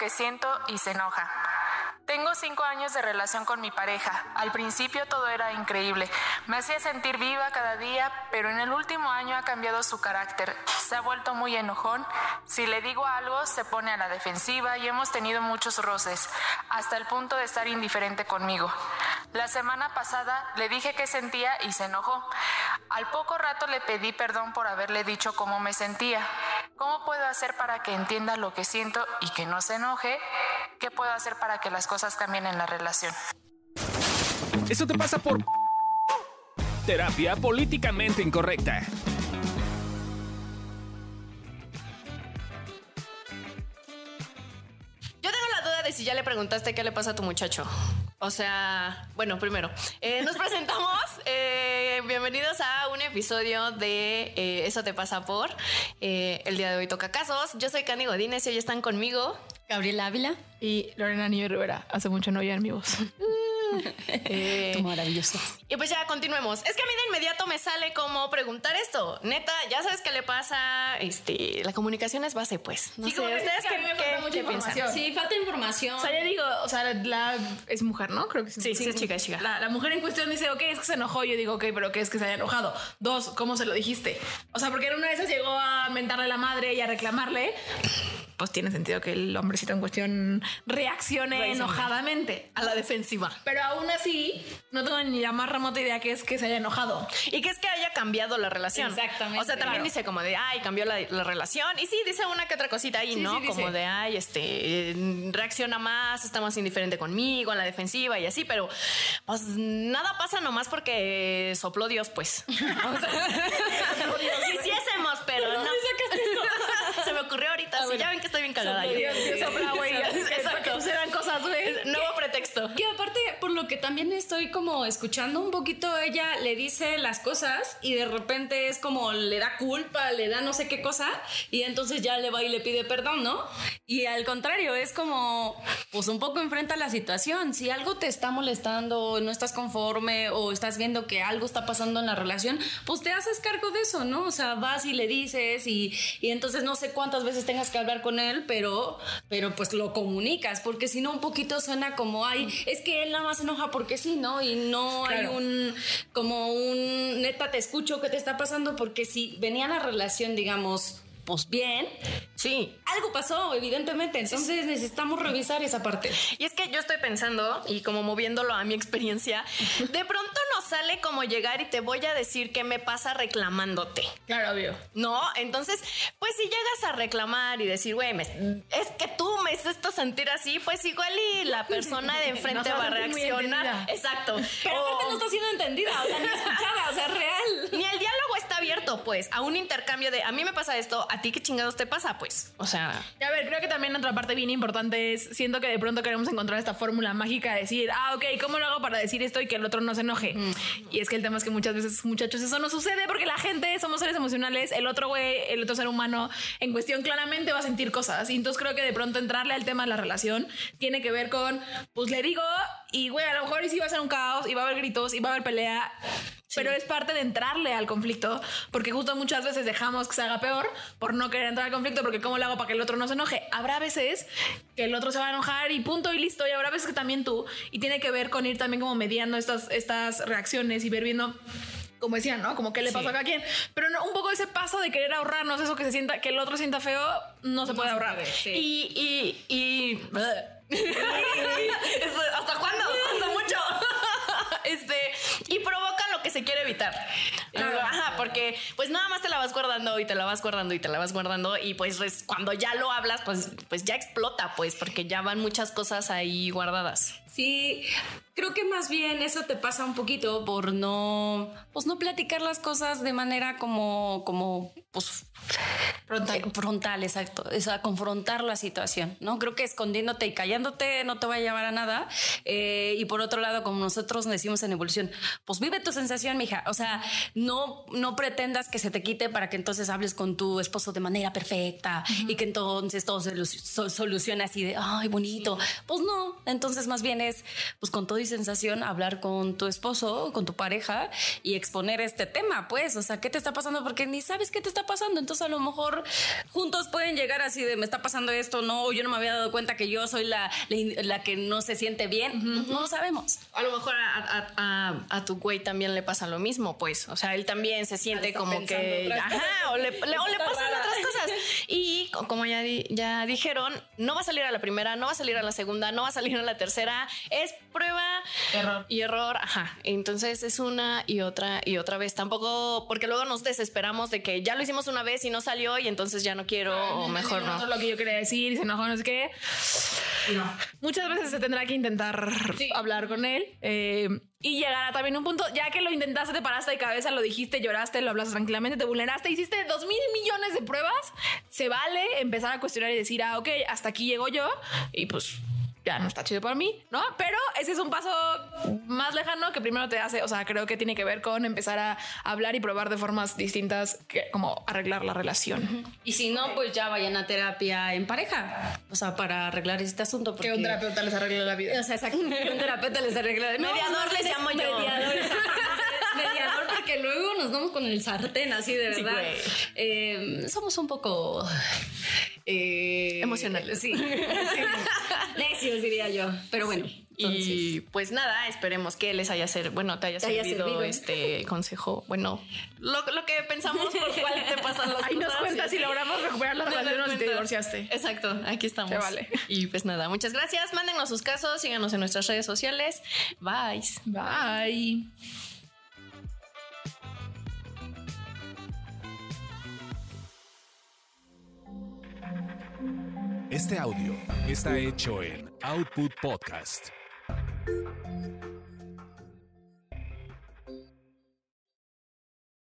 que siento y se enoja. Tengo cinco años de relación con mi pareja. Al principio todo era increíble. Me hacía sentir viva cada día, pero en el último año ha cambiado su carácter. Se ha vuelto muy enojón. Si le digo algo, se pone a la defensiva y hemos tenido muchos roces, hasta el punto de estar indiferente conmigo. La semana pasada le dije que sentía y se enojó. Al poco rato le pedí perdón por haberle dicho cómo me sentía. ¿Cómo puedo hacer para que entienda lo que siento y que no se enoje? ¿Qué puedo hacer para que las cosas cambien en la relación? Eso te pasa por terapia políticamente incorrecta. Yo tengo la duda de si ya le preguntaste qué le pasa a tu muchacho. O sea, bueno, primero, eh, nos presentamos. eh, bienvenidos a un episodio de eh, Eso te pasa por. Eh, el día de hoy toca casos. Yo soy Cani Godínez y hoy están conmigo. Gabriela Ávila. Y Lorena Niño Rivera. Hace mucho no oían mi voz. Tú maravilloso. Y pues ya continuemos. Es que a mí de inmediato me sale como preguntar esto. Neta, ya sabes qué le pasa. Este, la comunicación es base, pues. No Sí, sé, como ustedes es que piensan. Sí, falta información. O sea, ya digo, o sea, la, es mujer, ¿no? Creo que Sí, sí, es chica, es chica. La, la mujer en cuestión dice, ok, es que se enojó. Yo digo, ok, pero ¿qué es que se haya enojado? Dos, ¿cómo se lo dijiste? O sea, porque en una de esas llegó a mentarle a la madre y a reclamarle. Pues tiene sentido que el hombrecito en cuestión reaccione enojadamente. A la defensiva. Pero aún así, no tengo ni la más remota idea que es que se haya enojado. Y que es que haya cambiado la relación. Exactamente. O sea, también Claro. dice como de, ay, cambió la, la relación. Y sí, dice una que otra cosita ahí, Sí, ¿no? sí, como de, ay, este, eh, reacciona más, está más indiferente conmigo, en la defensiva y así, pero pues nada pasa nomás porque sopló Dios, pues. O sea, quisiésemos, pero estoy como escuchando un poquito, ella le dice las cosas y de repente es como le da culpa, le da no sé qué cosa y entonces ya le va y le pide perdón, ¿no? Y al contrario, es como, pues un poco enfrenta la situación. Si algo te está molestando, no estás conforme o estás viendo que algo está pasando en la relación, pues te haces cargo de eso, ¿no? O sea, vas y le dices y, y entonces no sé cuántas veces tengas que hablar con él, pero, pero pues lo comunicas, porque si no un poquito suena como, ay, es que él nada más se enoja porque sí, ¿no? Y no hay un, como un, neta, te escucho, ¿qué te está pasando? Porque si venía la relación, digamos, pues bien, Sí, algo pasó, evidentemente, entonces necesitamos revisar esa parte. Y es que yo estoy pensando, y como moviéndolo a mi experiencia, de pronto nos sale como llegar y te voy a decir qué me pasa reclamándote. Claro, obvio. No, entonces, pues si llegas a reclamar y decir, güey, es me hiciste sentir así, pues igual y la persona de enfrente No va a reaccionar. Exacto. Pero O- aparte no está siendo entendida, o sea, ni escuchada, o sea, real. ni el diálogo está abierto, pues, a un intercambio de a mí me pasa esto, a ti qué chingados te pasa, pues. O sea, Y a ver, creo que también otra parte bien importante es, siento que de pronto queremos encontrar esta fórmula mágica de decir, ah, ok, ¿cómo lo hago para decir esto y que el otro no se enoje? Y es que el tema es que muchas veces, muchachos, eso no sucede porque la gente somos seres emocionales, el otro güey, el otro ser humano en cuestión claramente va a sentir cosas. Y entonces creo que de pronto entrarle al tema de la relación tiene que ver con, pues le digo, y güey, a lo mejor sí va a ser un caos, y va a haber gritos, y va a haber pelea. Pero es parte de entrarle al conflicto, porque justo muchas veces dejamos que se haga peor por no querer entrar al conflicto, porque ¿cómo lo hago para que el otro no se enoje? Habrá veces que el otro se va a enojar y punto y listo, y habrá veces que también tú, y tiene que ver con ir también como mediando estas, estas reacciones y ver viendo como decían, ¿no? Como qué le pasó a cada quien. Pero no, un poco ese paso de querer ahorrarnos eso que se sienta, que el otro sienta feo, no se puede ahorrar. y, y, y. Eso, ¿Hasta cuándo? Hasta mucho. Este, y provoca lo que se quiere evitar. Ajá, porque pues nada más te la vas guardando y te la vas guardando y te la vas guardando y pues, pues, cuando ya lo hablas, pues, pues ya explota, pues, porque ya van muchas cosas ahí guardadas. Sí, creo que más bien eso te pasa un poquito por no, pues no platicar las cosas de manera como, como, pues Frontal. eh, frontal, exacto. O sea, confrontar la situación, ¿no? Creo que escondiéndote y callándote no te va a llevar a nada. Eh, y por otro lado, como nosotros decimos en evolución, pues vive tu sensación, mija. O sea, no, no pretendas que se te quite para que entonces hables con tu esposo de manera perfecta y que entonces todo se so- solucione así de, ay, bonito. Pues no. Entonces, más bien es, pues con todo y sensación, hablar con tu esposo, con tu pareja y exponer este tema, pues. O sea, ¿qué te está pasando? Porque ni sabes qué te está pasando. Entonces, a lo mejor juntos pueden llegar así de me está pasando esto, no, yo no me había dado cuenta que yo soy la, la, la que no se siente bien. No lo sabemos. A lo mejor a, a- a- a tu güey también le pasa lo mismo, pues. O sea, él también se siente como que. Ajá, o le, le- o le Está pasan rara. otras cosas. Y co- como ya, ya dijeron, no va a salir a la primera, no va a salir a la segunda, no va a salir a la tercera. Es prueba Error. y error. Ajá. Entonces es una y otra y otra vez. Tampoco, porque luego nos desesperamos de que ya lo hicimos una vez y no salió y entonces ya no quiero o mejor no. es lo que yo quería decir y se enojó, no sé qué. Muchas veces se tendrá que intentar hablar con él eh, y llegar a también un punto, ya que lo intentaste, te paraste de cabeza, lo dijiste, lloraste, lo hablaste tranquilamente, te vulneraste, hiciste dos mil millones de pruebas, se vale empezar a cuestionar y decir, ah, ok, hasta aquí llego yo y pues ya no está chido para mí, ¿no? Pero ese es un paso más lejano que primero te hace, o sea, creo que tiene que ver con empezar a hablar y probar de formas distintas, que, como arreglar la relación. Y si no, pues ya vayan a terapia en pareja. O sea, para arreglar este asunto. Porque... les arregle la vida. O sea, exacto. Que un terapeuta les arregle. No, Mediador no, les es llamo yo. Mediador, mediador, porque luego nos vamos con el sartén así de verdad. Eh, somos un poco eh, Emocionales. Sí, sí. Necios, diría yo. Pero bueno, entonces. Y pues nada, esperemos que les haya ser, bueno, te haya Te haya servido, servido. este consejo. Bueno, lo, lo que pensamos por cuál te pasan las Ahí nos cuentas y si logramos recuperar la Nos relación o si te divorciaste. Exacto, aquí estamos. Se vale. Y pues nada, muchas gracias. Mándenos sus casos, síganos en nuestras redes sociales. Bye. Bye. Este audio está hecho en Output Podcast. Thank you.